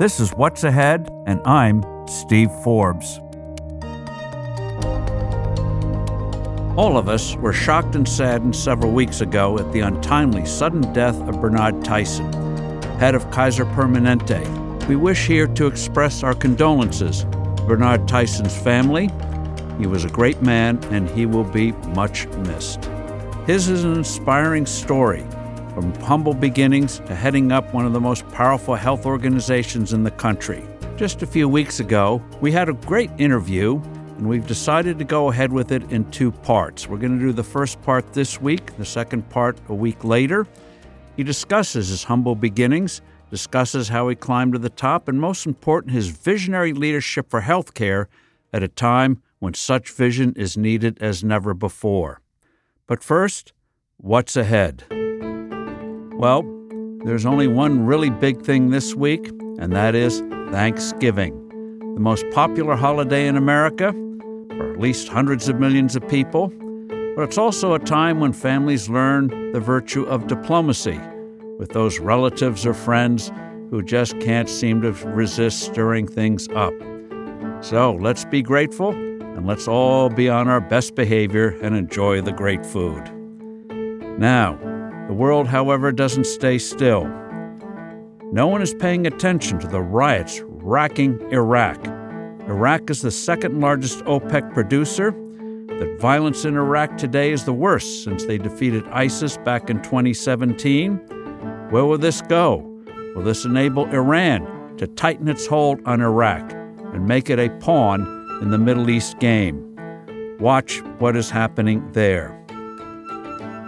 This is What's Ahead, and I'm Steve Forbes. All of us were shocked and saddened several weeks ago at the untimely sudden death of Bernard Tyson, head of Kaiser Permanente. We wish here to express our condolences to Bernard Tyson's family. He was a great man and he will be much missed. His is an inspiring story from humble beginnings to heading up one of the most powerful health organizations in the country. Just a few weeks ago, we had a great interview, and we've decided to go ahead with it in two parts. We're going to do the first part this week, the second part a week later. He discusses his humble beginnings, discusses how he climbed to the top, and most important, his visionary leadership for healthcare at a time when such vision is needed as never before. But first, what's ahead? Well, there's only one really big thing this week, and that is Thanksgiving, the most popular holiday in America for at least hundreds of millions of people. But it's also a time when families learn the virtue of diplomacy with those relatives or friends who just can't seem to resist stirring things up. So let's be grateful and let's all be on our best behavior and enjoy the great food. Now, the world, however, doesn't stay still. No one is paying attention to the riots racking Iraq. Iraq is the second largest OPEC producer. The violence in Iraq today is the worst since they defeated ISIS back in 2017. Where will this go? Will this enable Iran to tighten its hold on Iraq and make it a pawn in the Middle East game? Watch what is happening there.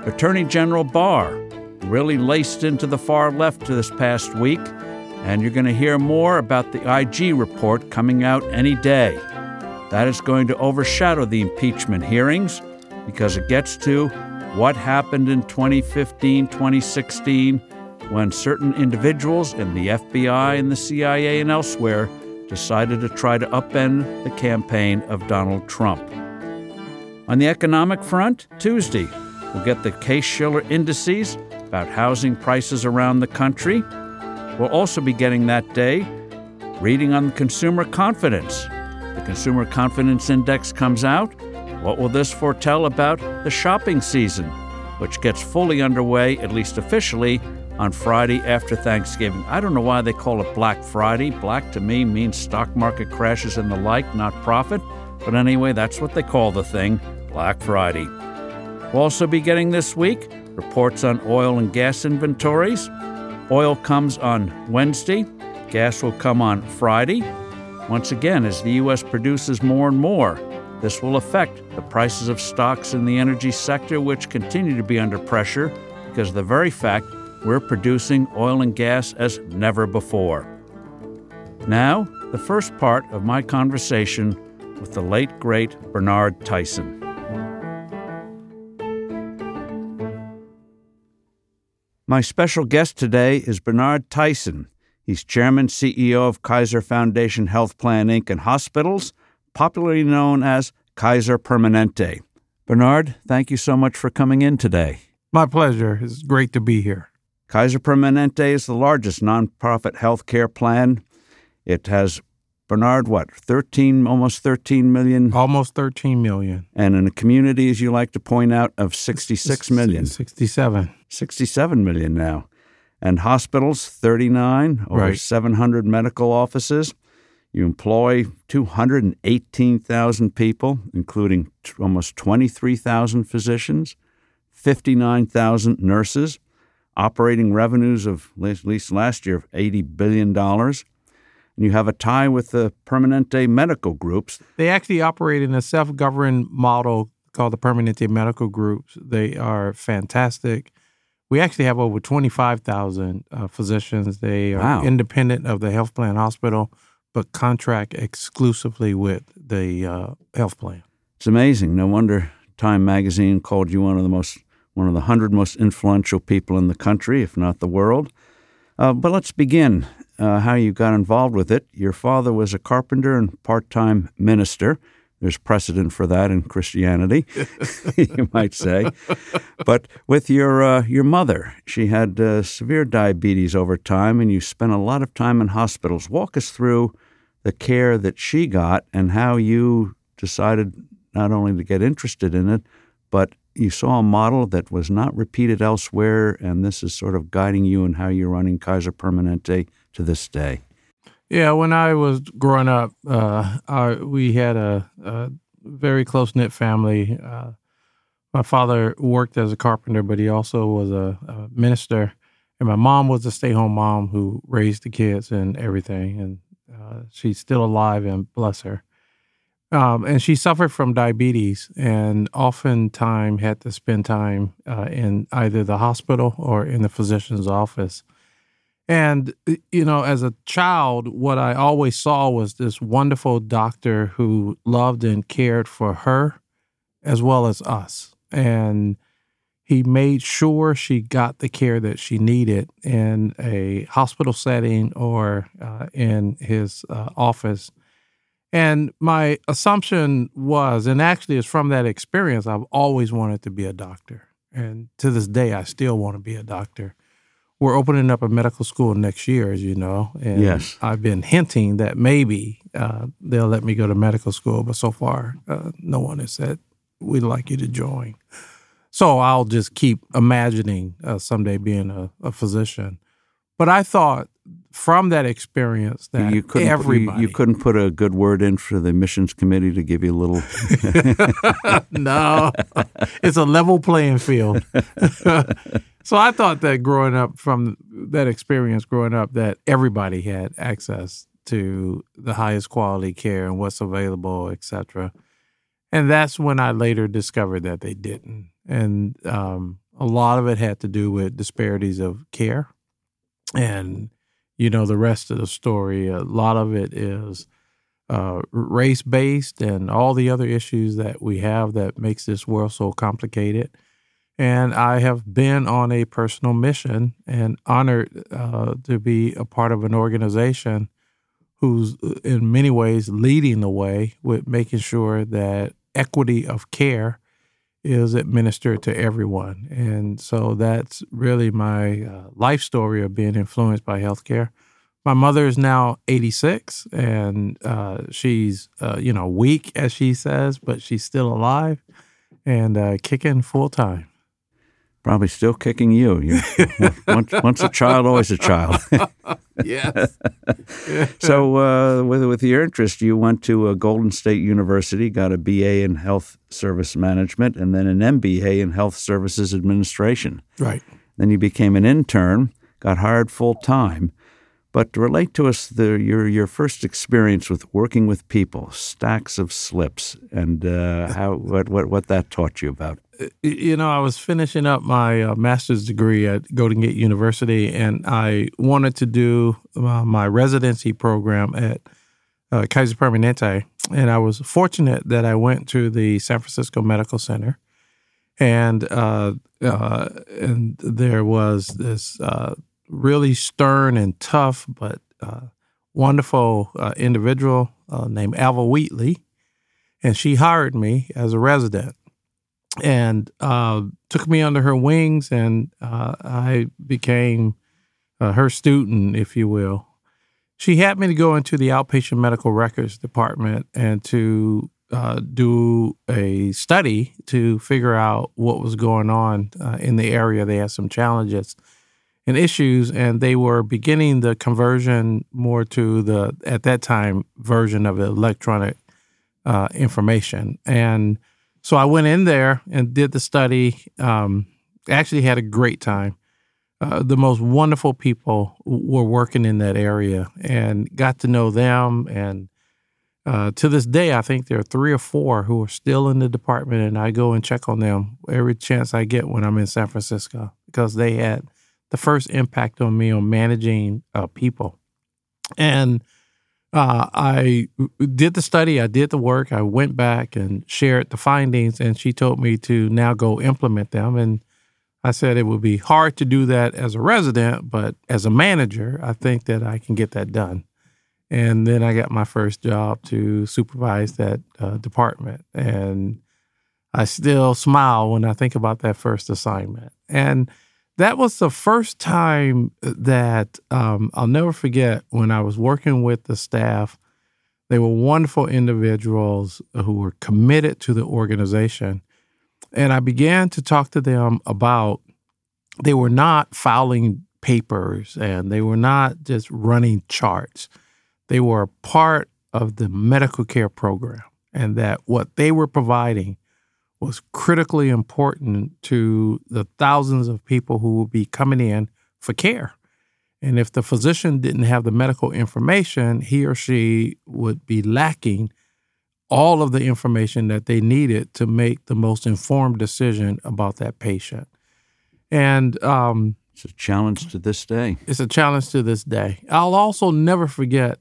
Attorney General Barr really laced into the far left this past week, and you're going to hear more about the IG report coming out any day. That is going to overshadow the impeachment hearings because it gets to what happened in 2015, 2016, when certain individuals in the FBI and the CIA and elsewhere decided to try to upend the campaign of Donald Trump. On the economic front, Tuesday, We'll get the Case Shiller indices about housing prices around the country. We'll also be getting that day reading on consumer confidence. The Consumer Confidence Index comes out. What will this foretell about the shopping season, which gets fully underway, at least officially, on Friday after Thanksgiving? I don't know why they call it Black Friday. Black to me means stock market crashes and the like, not profit. But anyway, that's what they call the thing Black Friday. We'll also be getting this week reports on oil and gas inventories. Oil comes on Wednesday, gas will come on Friday. Once again, as the U.S. produces more and more, this will affect the prices of stocks in the energy sector, which continue to be under pressure because of the very fact we're producing oil and gas as never before. Now, the first part of my conversation with the late, great Bernard Tyson. My special guest today is Bernard Tyson. He's chairman, CEO of Kaiser Foundation Health Plan Inc. and Hospitals, popularly known as Kaiser Permanente. Bernard, thank you so much for coming in today. My pleasure. It's great to be here. Kaiser Permanente is the largest nonprofit health care plan. It has Bernard, what, 13, almost 13 million? Almost 13 million. And in a community, as you like to point out, of 66 million. 67. 67 million now. And hospitals, 39, over right. 700 medical offices. You employ 218,000 people, including t- almost 23,000 physicians, 59,000 nurses, operating revenues of, at least last year, of $80 billion and you have a tie with the Permanente medical groups. They actually operate in a self governed model called the Permanente medical groups. They are fantastic. We actually have over 25,000 uh, physicians. They are wow. independent of the health plan hospital, but contract exclusively with the uh, health plan. It's amazing. No wonder Time magazine called you one of the most one of the 100 most influential people in the country, if not the world. Uh, but let's begin uh, how you got involved with it. Your father was a carpenter and part time minister. There's precedent for that in Christianity, you might say. But with your uh, your mother, she had uh, severe diabetes over time, and you spent a lot of time in hospitals. Walk us through the care that she got and how you decided not only to get interested in it, but you saw a model that was not repeated elsewhere, and this is sort of guiding you in how you're running Kaiser Permanente to this day. Yeah, when I was growing up, uh, our, we had a, a very close knit family. Uh, my father worked as a carpenter, but he also was a, a minister. And my mom was a stay home mom who raised the kids and everything. And uh, she's still alive, and bless her. Um, and she suffered from diabetes and oftentimes had to spend time uh, in either the hospital or in the physician's office. And, you know, as a child, what I always saw was this wonderful doctor who loved and cared for her as well as us. And he made sure she got the care that she needed in a hospital setting or uh, in his uh, office. And my assumption was, and actually it's from that experience, I've always wanted to be a doctor. And to this day, I still want to be a doctor we're opening up a medical school next year, as you know. And yes. I've been hinting that maybe uh, they'll let me go to medical school, but so far, uh, no one has said, we'd like you to join. So I'll just keep imagining uh, someday being a, a, physician. But I thought from that experience that you couldn't, everybody you, you, couldn't put a good word in for the missions committee to give you a little. no, it's a level playing field. So I thought that growing up from that experience growing up that everybody had access to the highest quality care and what's available, etc. And that's when I later discovered that they didn't. And um, a lot of it had to do with disparities of care. And, you know, the rest of the story, a lot of it is uh, race based and all the other issues that we have that makes this world so complicated. And I have been on a personal mission and honored uh, to be a part of an organization who's, uh, in many ways, leading the way with making sure that equity of care is administered to everyone. And so that's really my uh, life story of being influenced by healthcare. My mother is now 86 and uh, she's, uh, you know, weak, as she says, but she's still alive and uh, kicking full time probably still kicking you. you once, once, a child, always a child. yes. so, uh, with with your interest, you went to a Golden State University, got a BA in Health Service Management, and then an MBA in Health Services Administration. Right. Then you became an intern, got hired full time. But relate to us the, your your first experience with working with people, stacks of slips, and uh, how what, what what that taught you about you know, I was finishing up my uh, master's degree at Golden Gate University, and I wanted to do uh, my residency program at uh, Kaiser Permanente. And I was fortunate that I went to the San Francisco Medical Center, and uh, uh, and there was this uh, really stern and tough but wonderful individual named Alva Wheatley, and she hired me as a resident and uh, took me under her wings, and uh, I became uh, her student, if you will. She had me to go into the outpatient medical records department and to uh, do a study to figure out what was going on uh, in the area. They had some challenges and issues, and they were beginning the conversion more to the at that time version of electronic uh, information and so I went in there and did the study. Um, actually, had a great time. Uh, the most wonderful people were working in that area and got to know them. And uh, to this day, I think there are three or four who are still in the department, and I go and check on them every chance I get when I'm in San Francisco because they had the first impact on me on managing uh, people. And uh, I did the study, I did the work, I went back and shared the findings, and she told me to now go implement them. And I said it would be hard to do that as a resident, but as a manager, I think that I can get that done. And then I got my first job to supervise that uh, department. And I still smile when I think about that first assignment. And that was the first time that um, I'll never forget when I was working with the staff. They were wonderful individuals who were committed to the organization. And I began to talk to them about they were not filing papers and they were not just running charts. They were a part of the medical care program, and that what they were providing was critically important to the thousands of people who would be coming in for care. And if the physician didn't have the medical information, he or she would be lacking all of the information that they needed to make the most informed decision about that patient. And um, it's a challenge to this day. It's a challenge to this day. I'll also never forget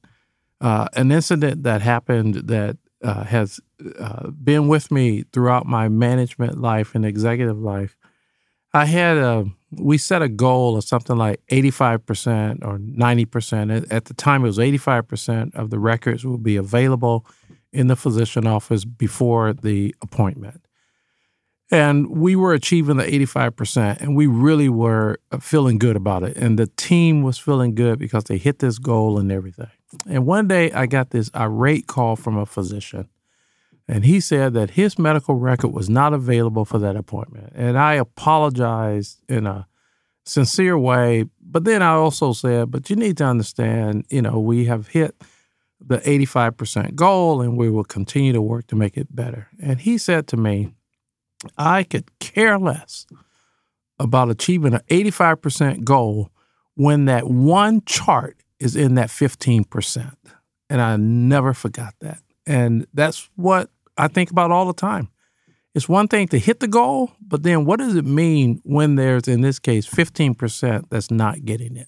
uh, an incident that happened that uh, has uh, been with me throughout my management life and executive life. I had a we set a goal of something like 85% or 90%. At the time, it was 85% of the records would be available in the physician office before the appointment. And we were achieving the 85%, and we really were uh, feeling good about it. And the team was feeling good because they hit this goal and everything. And one day I got this irate call from a physician, and he said that his medical record was not available for that appointment. And I apologized in a sincere way. But then I also said, but you need to understand, you know, we have hit the 85% goal and we will continue to work to make it better. And he said to me, I could care less about achieving an 85% goal when that one chart is in that 15%. And I never forgot that. And that's what I think about all the time. It's one thing to hit the goal, but then what does it mean when there's, in this case, 15% that's not getting it?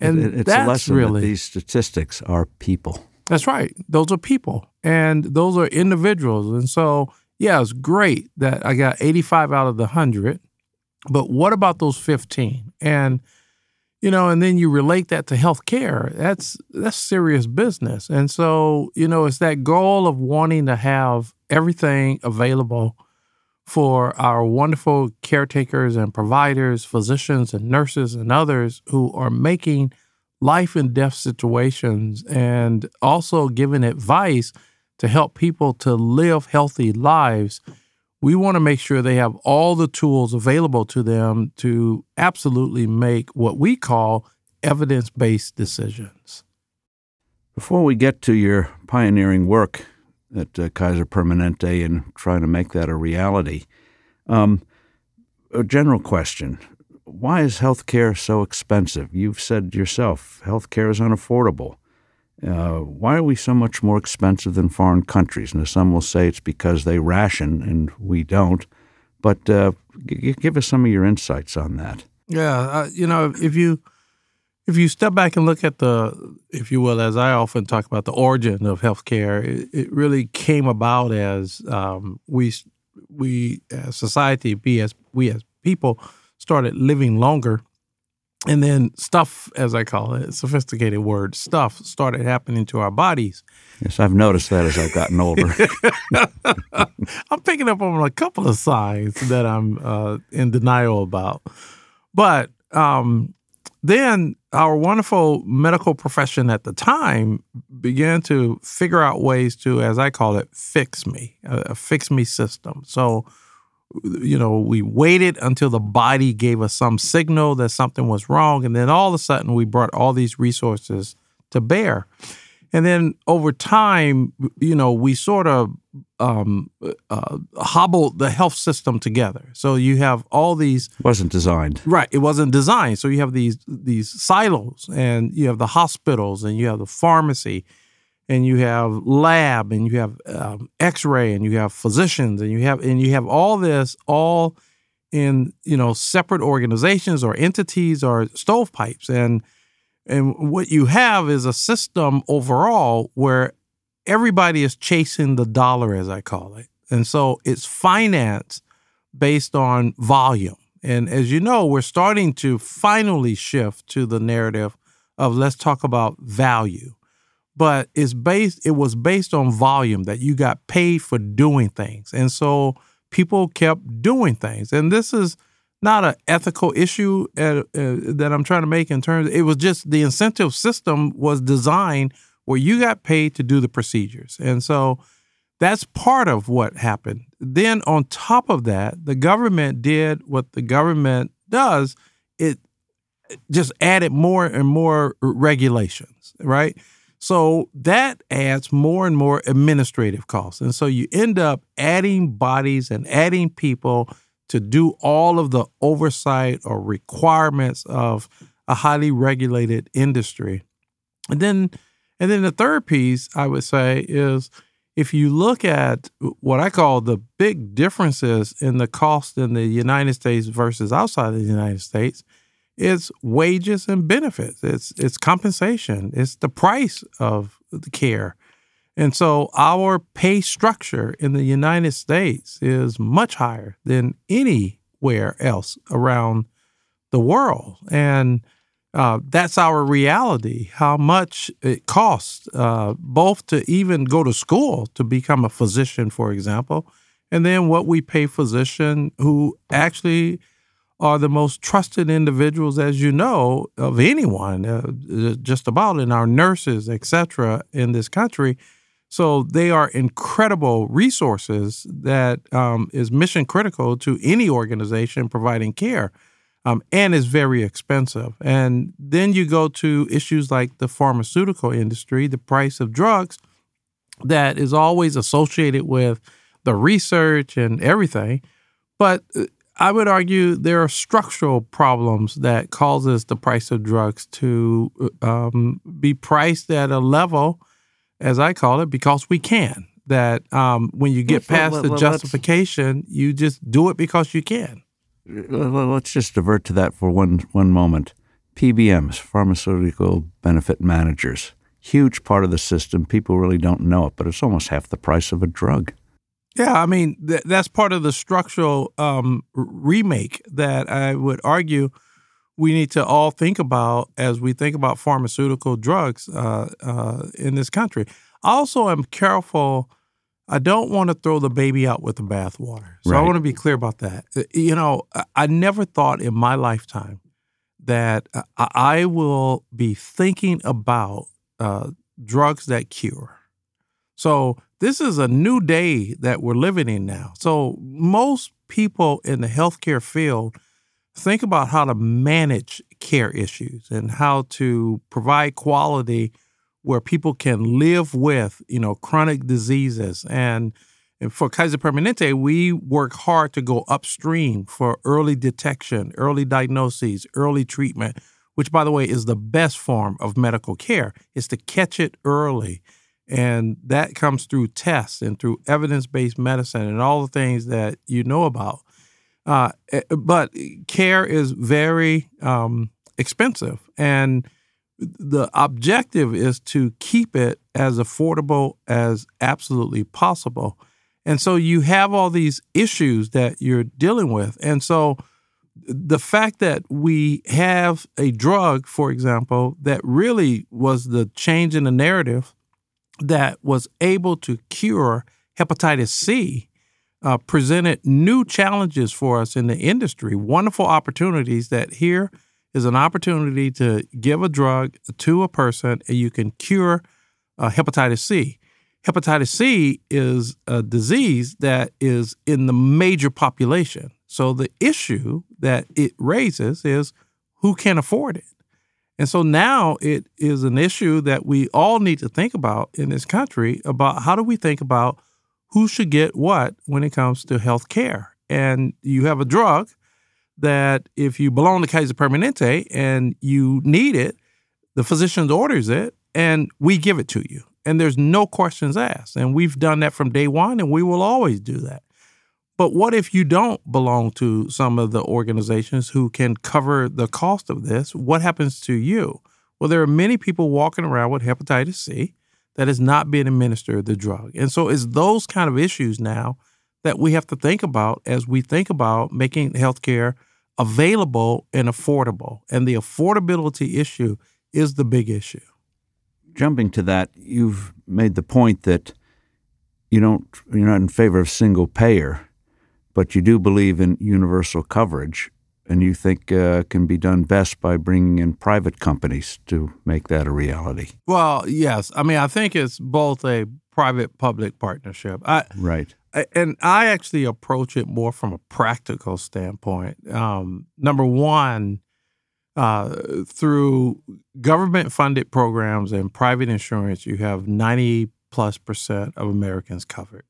And it's that's a lesson really, that these statistics are people. That's right. Those are people and those are individuals. And so yeah, it's great that I got 85 out of the 100, but what about those 15? And you know, and then you relate that to healthcare. That's that's serious business. And so, you know, it's that goal of wanting to have everything available for our wonderful caretakers and providers, physicians and nurses and others who are making life and death situations and also giving advice to help people to live healthy lives, we want to make sure they have all the tools available to them to absolutely make what we call evidence based decisions. Before we get to your pioneering work at uh, Kaiser Permanente and trying to make that a reality, um, a general question why is healthcare so expensive? You've said yourself, healthcare is unaffordable. Uh, why are we so much more expensive than foreign countries? Now, some will say it's because they ration and we don't. But uh, g- give us some of your insights on that. Yeah, uh, you know, if you if you step back and look at the, if you will, as I often talk about the origin of healthcare, it, it really came about as um, we we as society, we as we as people started living longer and then stuff, as I call it, sophisticated word, stuff started happening to our bodies. Yes, I've noticed that as I've gotten older. I'm picking up on a couple of signs that I'm uh, in denial about. But um, then our wonderful medical profession at the time began to figure out ways to, as I call it, fix me, a, a fix me system. So you know, we waited until the body gave us some signal that something was wrong. And then all of a sudden, we brought all these resources to bear. And then over time, you know, we sort of um, uh, hobbled the health system together. So you have all these wasn't designed right. It wasn't designed. So you have these these silos, and you have the hospitals, and you have the pharmacy, and you have lab and you have um, x-ray and you have physicians and you have and you have all this all in you know separate organizations or entities or stovepipes. And and what you have is a system overall where everybody is chasing the dollar as i call it. And so it's finance based on volume. And as you know we're starting to finally shift to the narrative of let's talk about value but it's based it was based on volume that you got paid for doing things. And so people kept doing things. And this is not an ethical issue uh, uh, that I'm trying to make in terms it was just the incentive system was designed where you got paid to do the procedures. And so that's part of what happened. Then on top of that, the government did what the government does. It just added more and more regulations, right? So that adds more and more administrative costs. And so you end up adding bodies and adding people to do all of the oversight or requirements of a highly regulated industry. And then and then the third piece I would say is if you look at what I call the big differences in the cost in the United States versus outside of the United States, it's wages and benefits. It's it's compensation. It's the price of the care. And so our pay structure in the United States is much higher than anywhere else around the world. And uh, that's our reality, how much it costs, uh, both to even go to school to become a physician, for example, and then what we pay physician who actually are the most trusted individuals, as you know, of anyone, uh, just about in our nurses, etc., in this country. So they are incredible resources that um, is mission critical to any organization providing care um, and is very expensive. And then you go to issues like the pharmaceutical industry, the price of drugs that is always associated with the research and everything. But uh, I would argue there are structural problems that causes the price of drugs to uh, um, be priced at a level, as I call it, because we can. That um, when you get past the justification, you just do it because you can. Let's just divert to that for one one moment. PBMs, pharmaceutical benefit managers, huge part of the system. People really don't know it, but it's almost half the price of a drug. Yeah, I mean th- that's part of the structural um, remake that I would argue we need to all think about as we think about pharmaceutical drugs uh, uh, in this country. Also, I also am careful I don't want to throw the baby out with the bathwater. So right. I want to be clear about that. Uh, you know, I never thought in my lifetime that uh, I will be thinking about uh, drugs that cure. So this is a new day that we're living in now. So most people in the healthcare field think about how to manage care issues and how to provide quality where people can live with, you know, chronic diseases. And, and for Kaiser Permanente, we work hard to go upstream for early detection, early diagnoses, early treatment, which, by the way, is the best form of medical care, is to catch it early. And that comes through tests and through evidence based medicine and all the things that you know about. Uh, eh, but care is very um, expensive. And the objective is to keep it as affordable as absolutely possible. And so you have all these issues that you're dealing with. And so the fact that we have a drug, for example, that really was the change in the narrative that was able to cure hepatitis C uh, presented new challenges for us in the industry, wonderful opportunities that here is an opportunity to give a drug to a person and you can cure uh, hepatitis C. Hepatitis C is a disease that is in the major population. So the issue that it raises is who can afford it? And so now it is an issue that we all need to think about in this country about how do we think about who should get what when it comes to health care. And you have a drug that if you belong to Kaiser Permanente and you need it, the physician orders it and we give it to you. And there's no questions asked. And we've done that from day one and we will always do that. But what if you don't belong to some of the organizations who can cover the cost of this? What happens to you? Well, there are many people walking around with hepatitis C that is not being administered the drug. And so it's those kind of issues now that we have to think about as we think about making healthcare available and affordable. And the affordability issue is the big issue. jumping to that, you've made the point that you don't you're not in favor of single payer, but you do believe in universal coverage, and you think uh, can be done best by bringing in private companies to make that a reality. Well, yes. I mean, I think it's both a private public partnership. I, right. and I actually approach it more from a practical standpoint. Um, number one, uh, through government funded programs and private insurance, you have 90 plus percent of Americans covered.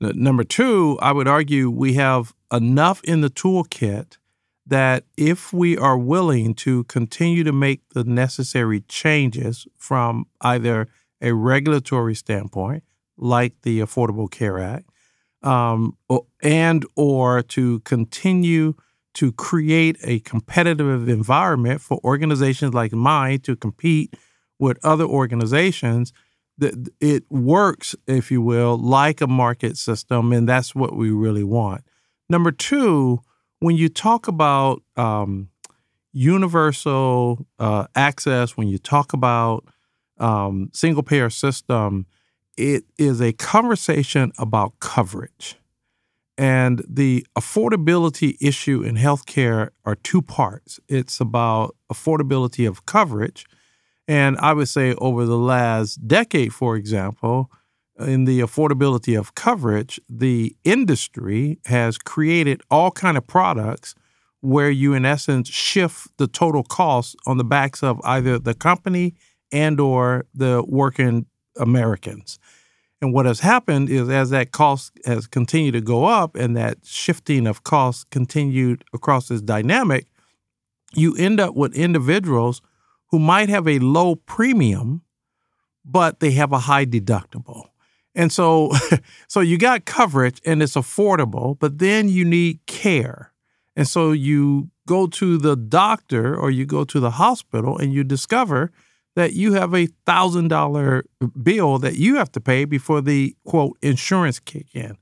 Number two, I would argue we have enough in the toolkit that if we are willing to continue to make the necessary changes from either a regulatory standpoint, like the Affordable Care Act, um, and or to continue to create a competitive environment for organizations like mine to compete with other organizations it works if you will like a market system and that's what we really want number two when you talk about um, universal uh, access when you talk about um, single payer system it is a conversation about coverage and the affordability issue in healthcare are two parts. It's about affordability of coverage. And I would say over the last decade, for example, in the affordability of coverage, the industry has created all kind of products where you in essence shift the total cost on the backs of either the company and or the working Americans. And what has happened is as that cost has continued to go up and that shifting of costs continued across this dynamic, you end up with individuals who might have a low premium, but they have a high deductible. And so so you got coverage and it's affordable, but then you need care. And so you go to the doctor or you go to the hospital and you discover that you have a thousand dollar bill that you have to pay before the quote insurance kick in.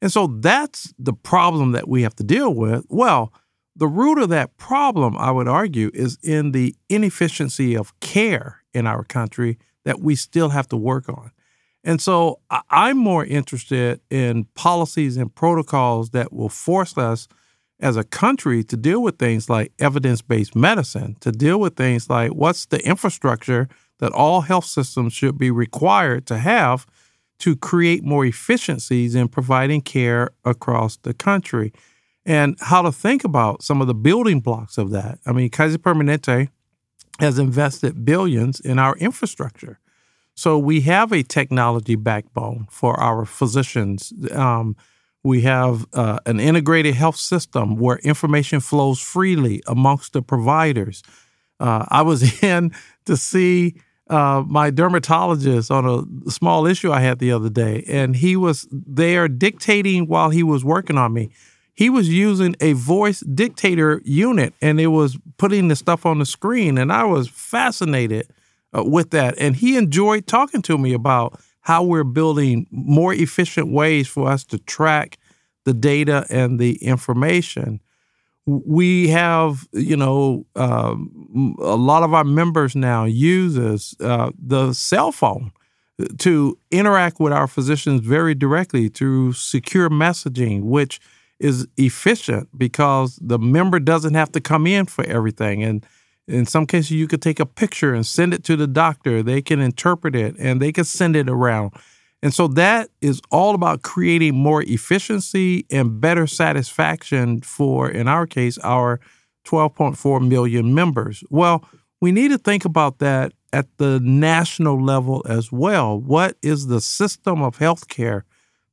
And so that's the problem that we have to deal with. Well, the root of that problem, I would argue, is in the inefficiency of care in our country that we still have to work on. And so I'm more interested in policies and protocols that will force us as a country to deal with things like evidence based medicine, to deal with things like what's the infrastructure that all health systems should be required to have to create more efficiencies in providing care across the country, and how to think about some of the building blocks of that. I mean, Kaiser Permanente has invested billions in our infrastructure. So we have a technology backbone for our physicians. Um, we have uh, an integrated health system where information flows freely amongst the providers. Uh, I was in to see uh, my dermatologist on a small issue I had the other day, and he was there dictating while he was working on me. He was using a voice dictator unit, and it was putting the stuff on the screen, and I was fascinated uh, with that. And he enjoyed talking to me about how we're building more efficient ways for us to track the data and the information. We have, you know, um, a lot of our members now uses uh, the cell phone to interact with our physicians very directly through secure messaging, which is efficient because the member doesn't have to come in for everything. And in some cases, you could take a picture and send it to the doctor. They can interpret it and they can send it around. And so that is all about creating more efficiency and better satisfaction for, in our case, our 12.4 million members. Well, we need to think about that at the national level as well. What is the system of healthcare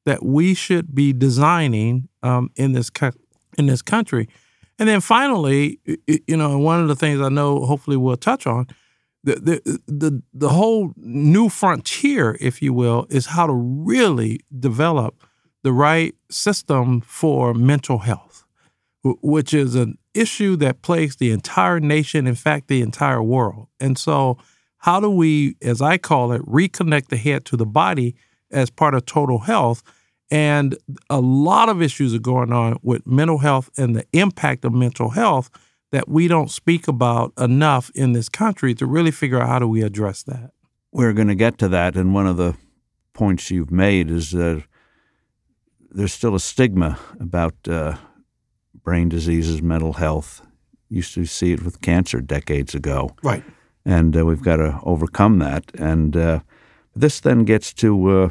that we should be designing um, in this co- in this country? And then finally, you know, one of the things I know hopefully we'll touch on, the, the the the whole new frontier, if you will, is how to really develop the right system for mental health, which is an issue that plagues the entire nation, in fact, the entire world. And so, how do we, as I call it, reconnect the head to the body as part of total health? And a lot of issues are going on with mental health and the impact of mental health that we don't speak about enough in this country to really figure out how do we address that. we're going to get to that, and one of the points you've made is that there's still a stigma about uh, brain diseases, mental health. Used to see it with cancer decades ago, right? And uh, we've got to overcome that. And uh, this then gets to uh,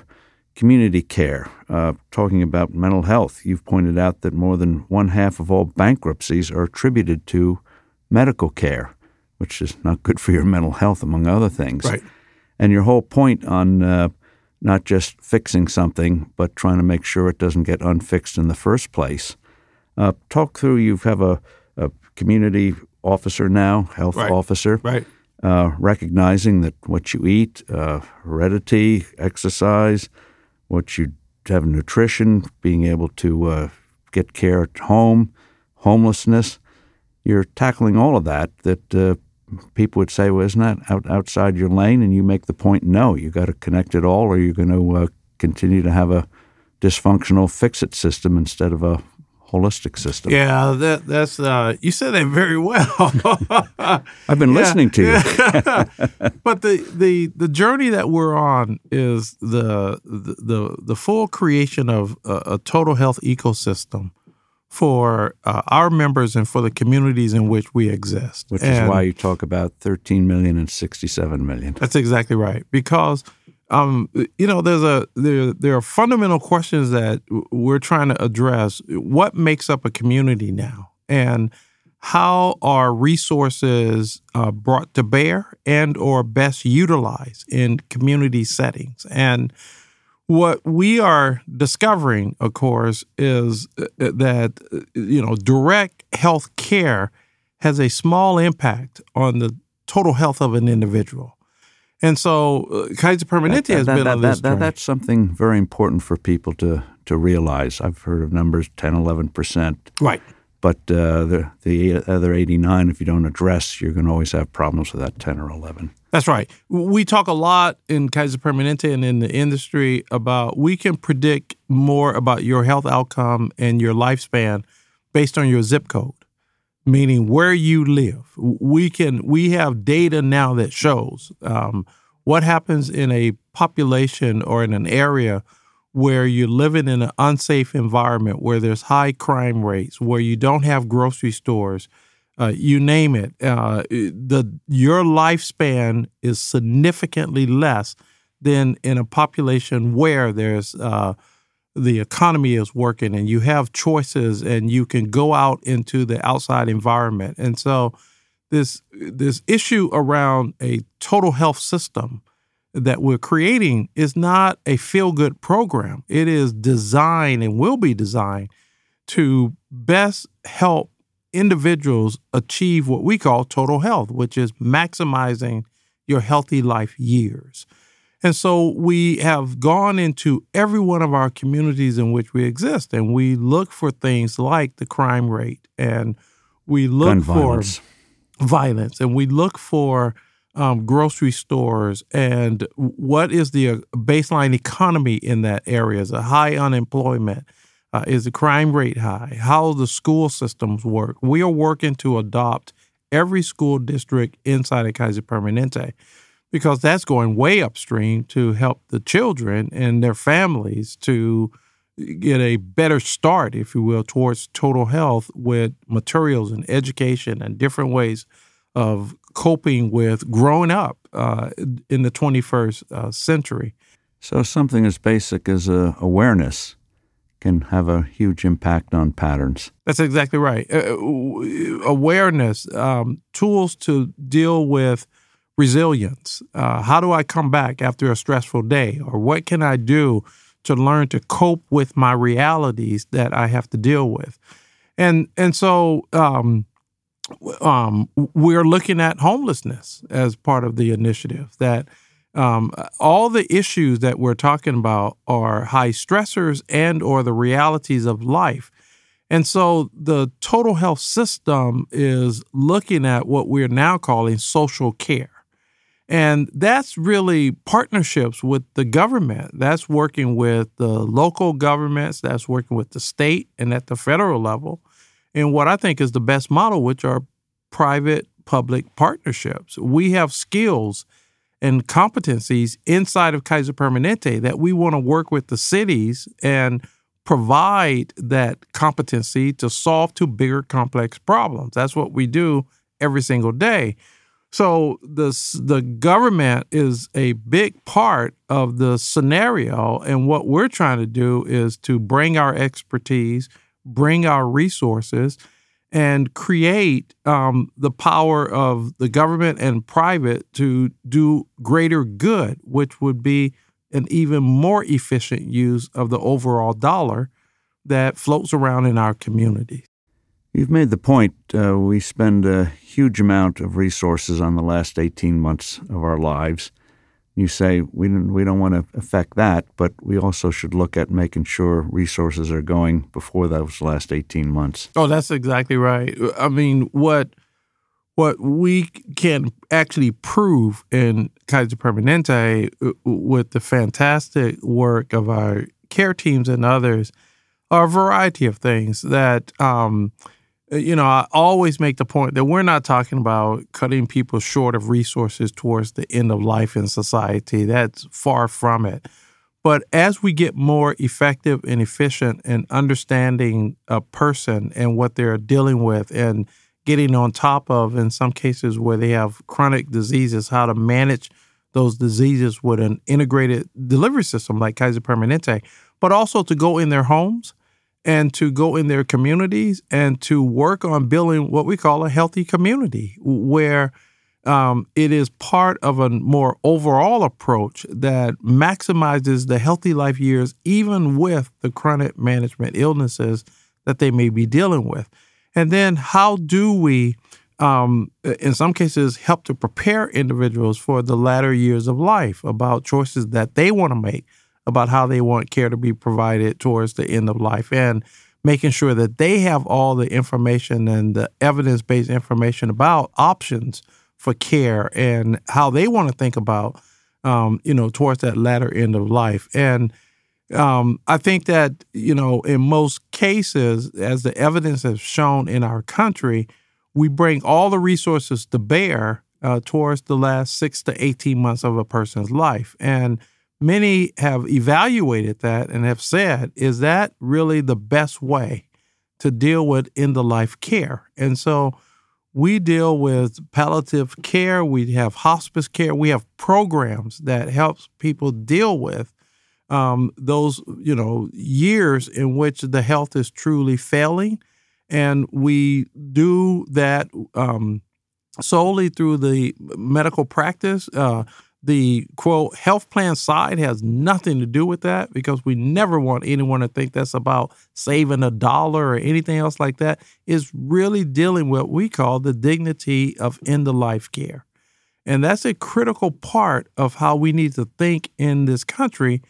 community care. Uh, talking about mental health, you've pointed out that more than one half of all bankruptcies are attributed to medical care, which is not good for your mental health, among other things. Right. And your whole point on uh, not just fixing something, but trying to make sure it doesn't get unfixed in the first place. Uh, talk through. You have a, a, community officer now, health right. officer, right? Uh, recognizing that what you eat, uh, heredity, exercise, what you have nutrition, being able to uh, get care at home, homelessness. You're tackling all of that. That uh, people would say, well, isn't that out, outside your lane? And you make the point, no, you got to connect it all, or you're going to uh, continue to have a dysfunctional fix-it system instead of a holistic system. Yeah, that, that's uh, you said that very well. I've been listening to you. but the, the the journey that we're on is the the the, full creation of a, a total health ecosystem for uh, our members and for the communities in which we exist. Which and is why you talk about 13 million and 67 million. That's exactly right. Because um, you know, there's a there there are fundamental questions that we're trying to address. What makes up a community now, and how are resources uh, brought to bear and or best utilized in community settings? And what we are discovering, of course, is uh, that uh, you know direct health care has a small impact on the total health of an individual. And so uh, Kaiser Permanente that, has been that, on this that, That's something very important for people to, to realize. I've heard of numbers 10, 11%. Right. But uh, the, the other 89, if you don't address, you're going to always have problems with that 10 or 11. That's right. We talk a lot in Kaiser Permanente and in the industry about we can predict more about your health outcome and your lifespan based on your zip code, meaning where you live. We can we have data now that shows um, what happens in a population or in an area where you're living in an unsafe environment, where there's high crime rates, where you don't have grocery stores uh, you name it. Uh, the your lifespan is significantly less than in a population where there's uh, the economy is working and you have choices and you can go out into the outside environment. And so this this issue around a total health system that we're creating is not a feel good program. It is designed and will be designed to best help individuals achieve what we call total health, which is maximizing your healthy life years. And so we have gone into every one of our communities in which we exist, and we look for things like the crime rate, and we look Gun for violence. violence, and we look for um, grocery stores, and what is the uh, baseline economy in that area? Is a high unemployment? Uh, is the crime rate high? How the school systems work? We are working to adopt every school district inside of Kaiser Permanente because that's going way upstream to help the children and their families to get a better start, if you will, towards total health with materials and education and different ways of coping with growing up uh, in the 21st uh, century. So, something as basic as uh, awareness can have a huge impact on patterns. That's exactly right. Uh, awareness, um, tools to deal with resilience. Uh, how do I come back after a stressful day? Or what can I do to learn to cope with my realities that I have to deal with? And, and so um, um, we're looking at homelessness as part of the initiative that – um, all the issues that we're talking about are high stressors and or the realities of life and so the total health system is looking at what we're now calling social care and that's really partnerships with the government that's working with the local governments that's working with the state and at the federal level and what i think is the best model which are private public partnerships we have skills and competencies inside of Kaiser Permanente that we want to work with the cities and provide that competency to solve two bigger complex problems. That's what we do every single day. So the the government is a big part of the scenario, and what we're trying to do is to bring our expertise, bring our resources, and create um, the power of the government and private to do greater good, which would be an even more efficient use of the overall dollar that floats around in our community. You've made the point uh, we spend a huge amount of resources on the last 18 months of our lives. You say we don't, we don't want to affect that, but we also should look at making sure resources are going before those last 18 months. Oh, that's exactly right. I mean, what what we can actually prove in Kaiser Permanente uh, with the fantastic work of our care teams and others are a variety of things that um, – Uh, you know, I always make the point that we're not talking about cutting people short of resources towards the end of life in society. That's far from it. But as we get more effective and efficient in understanding a person and what they're dealing with and getting on top of, in some cases where they have chronic diseases, how to manage those diseases with an integrated delivery system like Kaiser Permanente, but also to go in their homes and to go in their communities and to work on building what we call a healthy community where um, it is part of a more overall approach that maximizes the healthy life years, even with the chronic management illnesses that they may be dealing with. And then, how do we, um, in some cases, help to prepare individuals for the latter years of life about choices that they want to make? About how they want care to be provided towards the end of life and making sure that they have all the information and the evidence based information about options for care and how they want to think about, um, you know, towards that latter end of life. And um, I think that, you know, in most cases, as the evidence has shown in our country, we bring all the resources to bear uh, towards the last six to 18 months of a person's life. And many have evaluated that and have said, is that really the best way to deal with end of life care? And so we deal with palliative care, we have hospice care, we have programs that helps people deal with um, those you know years in which the health is truly failing, and we do that um, solely through the medical practice. Uh, the quote health plan side has nothing to do with that because we never want anyone to think that's about saving a dollar or anything else like that. It's really dealing with what we call the dignity of end of life care. And that's a critical part of how we need to think in this country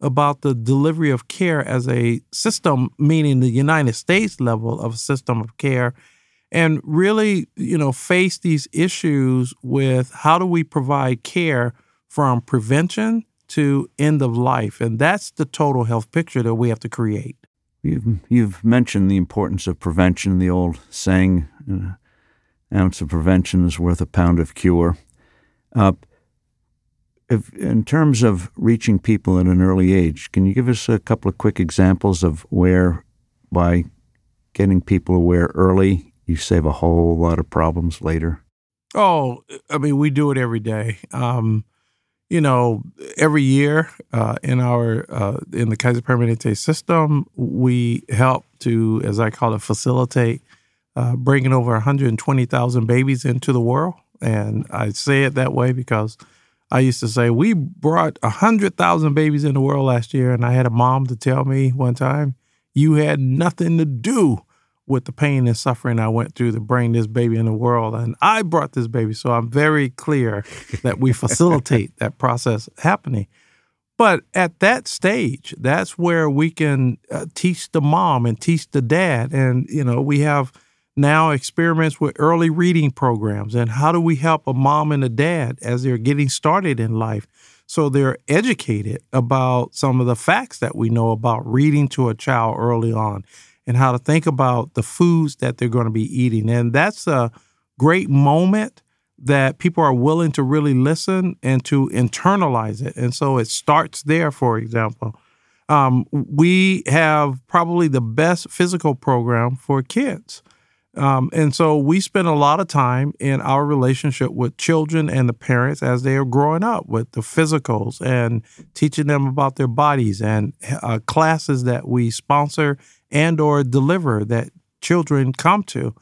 about the delivery of care as a system, meaning the United States level of system of care and really, you know, face these issues with how do we provide care from prevention to end of life. And that's the total health picture that we have to create. You've, you've mentioned the importance of prevention, the old saying, an ounce of prevention is worth a pound of cure. Uh, if, in terms of reaching people at an early age, can you give us a couple of quick examples of where, by getting people aware early, you save a whole lot of problems later? Oh, I mean, we do it every day. Um, you know, every year uh, in our uh, in the Kaiser Permanente system, we help to, as I call it, facilitate uh, bringing over 120,000 babies into the world. And I say it that way because I used to say we brought 100,000 babies in the world last year, and I had a mom to tell me one time, "You had nothing to do with the pain and suffering I went through to bring this baby in the world. And I brought this baby. So I'm very clear that we facilitate that process happening. But at that stage, that's where we can uh, teach the mom and teach the dad. And, you know, we have now experiments with early reading programs. And how do we help a mom and a dad as they're getting started in life? So they're educated about some of the facts that we know about reading to a child early on and how to think about the foods that they're going to be eating. And that's a great moment that people are willing to really listen and to internalize it. And so it starts there, for example. Um, we have probably the best physical program for kids. Um, and so we spend a lot of time in our relationship with children and the parents as they are growing up with the physicals and teaching them about their bodies and uh, classes that we sponsor and or deliver that children come to.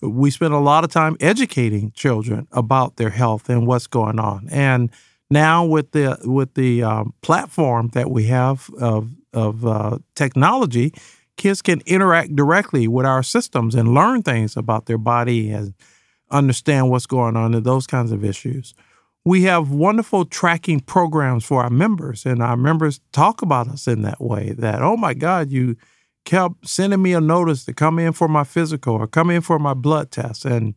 We spend a lot of time educating children about their health and what's going on. And now with the with the um, platform that we have of of uh, technology, kids can interact directly with our systems and learn things about their body and understand what's going on and those kinds of issues. We have wonderful tracking programs for our members, and our members talk about us in that way that, oh my God, you kept sending me a notice to come in for my physical or come in for my blood test. And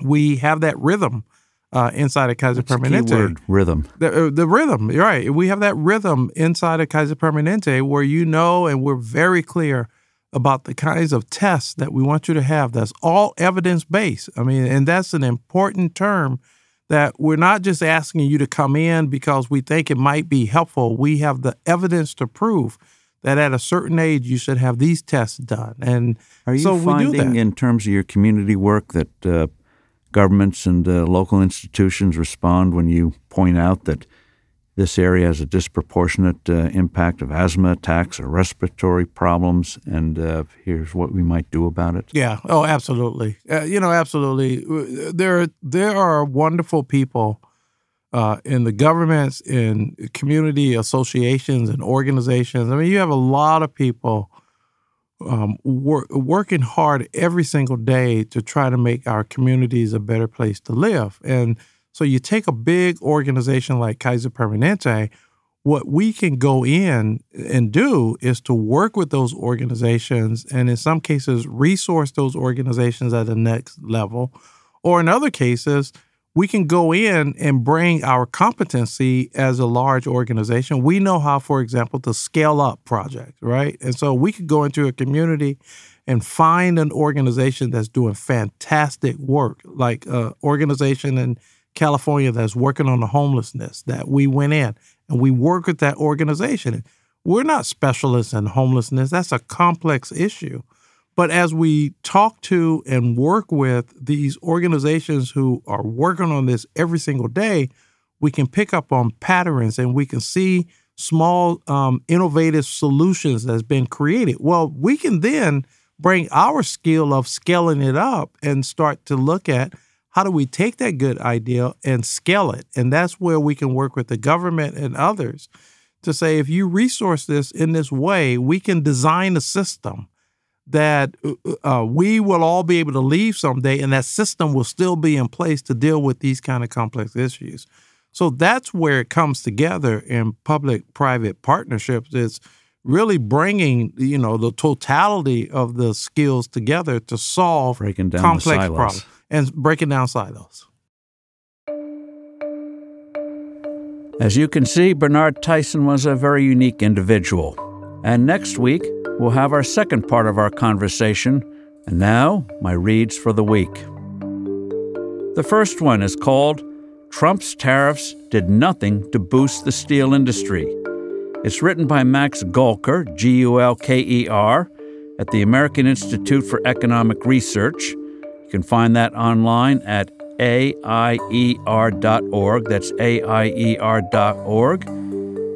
we have that rhythm uh, inside of Kaiser What's Permanente. The word rhythm. The, uh, the rhythm, right. We have that rhythm inside of Kaiser Permanente where you know and we're very clear about the kinds of tests that we want you to have. That's all evidence based. I mean, and that's an important term that we're not just asking you to come in because we think it might be helpful. We have the evidence to prove that at a certain age you should have these tests done. And are you so finding in terms of your community work that uh, governments and uh, local institutions respond when you point out that this area has a disproportionate uh, impact of asthma attacks or respiratory problems, and uh, here's what we might do about it. Yeah. Oh, absolutely. Uh, you know, absolutely. There, there are wonderful people uh, in the governments, in community associations and organizations. I mean, you have a lot of people um, wor- working hard every single day to try to make our communities a better place to live, and so you take a big organization like Kaiser Permanente, what we can go in and do is to work with those organizations and in some cases resource those organizations at the next level. Or in other cases, we can go in and bring our competency as a large organization. We know how, for example, to scale up projects, right? And so we could go into a community and find an organization that's doing fantastic work, like an organization in California that's working on the homelessness that we went in and we work with that organization. We're not specialists in homelessness. That's a complex issue. But as we talk to and work with these organizations who are working on this every single day, we can pick up on patterns and we can see small, um, innovative solutions that's been created. Well, we can then bring our skill of scaling it up and start to look at how do we take that good idea and scale it? And that's where we can work with the government and others to say if you resource this in this way, we can design a system that uh, uh, we will all be able to leave someday, and that system will still be in place to deal with these kind of complex issues. So that's where it comes together in public-private partnerships. Is really bringing you know the totality of the skills together to solve complex problems and breaking down silos. As you can see, Bernard Tyson was a very unique individual. And next week, we'll have our second part of our conversation. And now, my reads for the week. The first one is called Trump's Tariffs Did Nothing to Boost the Steel Industry. It's written by Max Gulker, G U L K E R, at the American Institute for Economic Research You can find that online at aier.org. That's aier.org.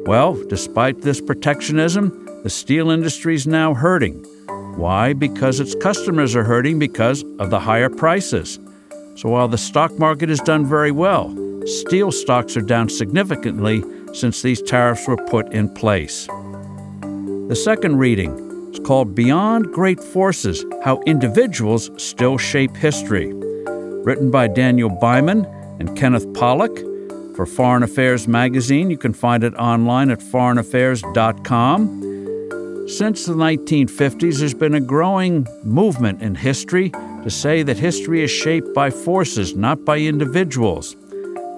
Well, despite this protectionism, the steel industry is now hurting. Why? Because its customers are hurting because of the higher prices. So while the stock market has done very well, steel stocks are down significantly since these tariffs were put in place. The second reading is called Beyond Great Forces How Individuals Still Shape History. Written by Daniel Byman and Kenneth Pollack for Foreign Affairs magazine. You can find it online at foreignaffairs.com. Since the 1950s, there's been a growing movement in history to say that history is shaped by forces, not by individuals.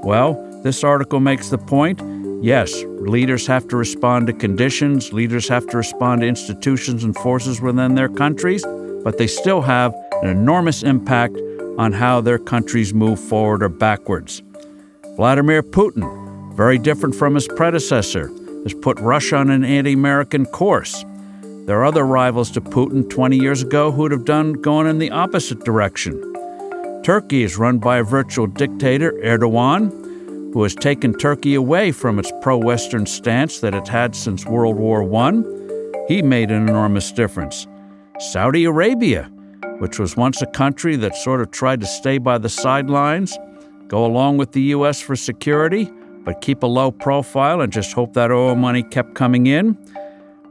Well, this article makes the point Yes, leaders have to respond to conditions, leaders have to respond to institutions and forces within their countries, but they still have an enormous impact on how their countries move forward or backwards. Vladimir Putin, very different from his predecessor, has put Russia on an anti American course. There are other rivals to Putin 20 years ago who would have done going in the opposite direction. Turkey is run by a virtual dictator, Erdogan, who has taken Turkey away from its pro Western stance that it had since World War I. He made an enormous difference. Saudi Arabia, which was once a country that sort of tried to stay by the sidelines, go along with the U.S. for security, but keep a low profile and just hope that oil money kept coming in.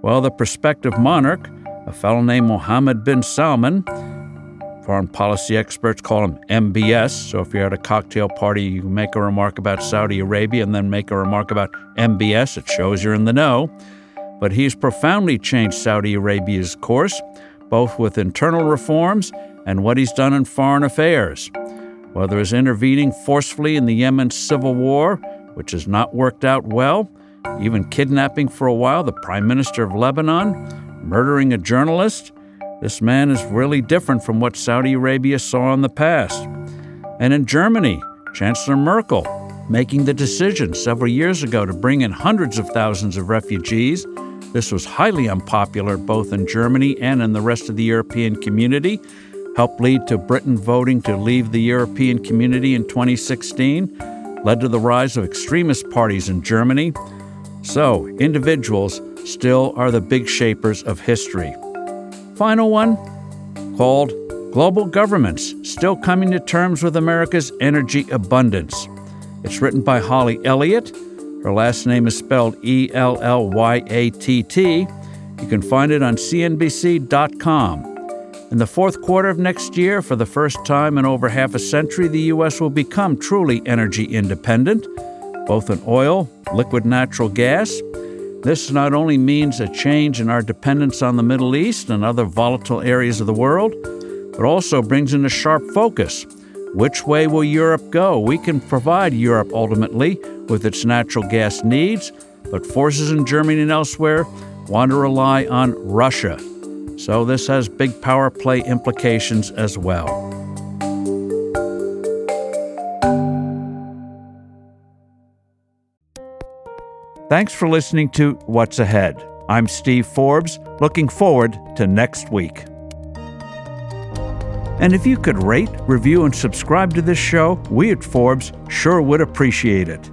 Well, the prospective monarch, a fellow named Mohammed bin Salman, Foreign policy experts call him MBS. So if you're at a cocktail party, you make a remark about Saudi Arabia and then make a remark about MBS. It shows you're in the know. But he's profoundly changed Saudi Arabia's course, both with internal reforms and what he's done in foreign affairs. Whether it's intervening forcefully in the Yemen civil war, which has not worked out well, even kidnapping for a while the prime minister of Lebanon, murdering a journalist, this man is really different from what Saudi Arabia saw in the past. And in Germany, Chancellor Merkel making the decision several years ago to bring in hundreds of thousands of refugees. This was highly unpopular both in Germany and in the rest of the European community, helped lead to Britain voting to leave the European community in 2016, led to the rise of extremist parties in Germany. So, individuals still are the big shapers of history final one called Global Governments Still Coming to Terms with America's Energy Abundance. It's written by Holly Ellyatt. Her last name is spelled E L L Y A T T. You can find it on CNBC.com. In the fourth quarter of next year, for the first time in over half a century, the U.S. will become truly energy independent, both in oil, liquid natural gas, this not only means a change in our dependence on the Middle East and other volatile areas of the world, but also brings in a sharp focus. Which way will Europe go? We can provide Europe ultimately with its natural gas needs, but forces in Germany and elsewhere want to rely on Russia. So this has big power play implications as well. Thanks for listening to What's Ahead. I'm Steve Forbes, looking forward to next week. And if you could rate, review, and subscribe to this show, we at Forbes sure would appreciate it.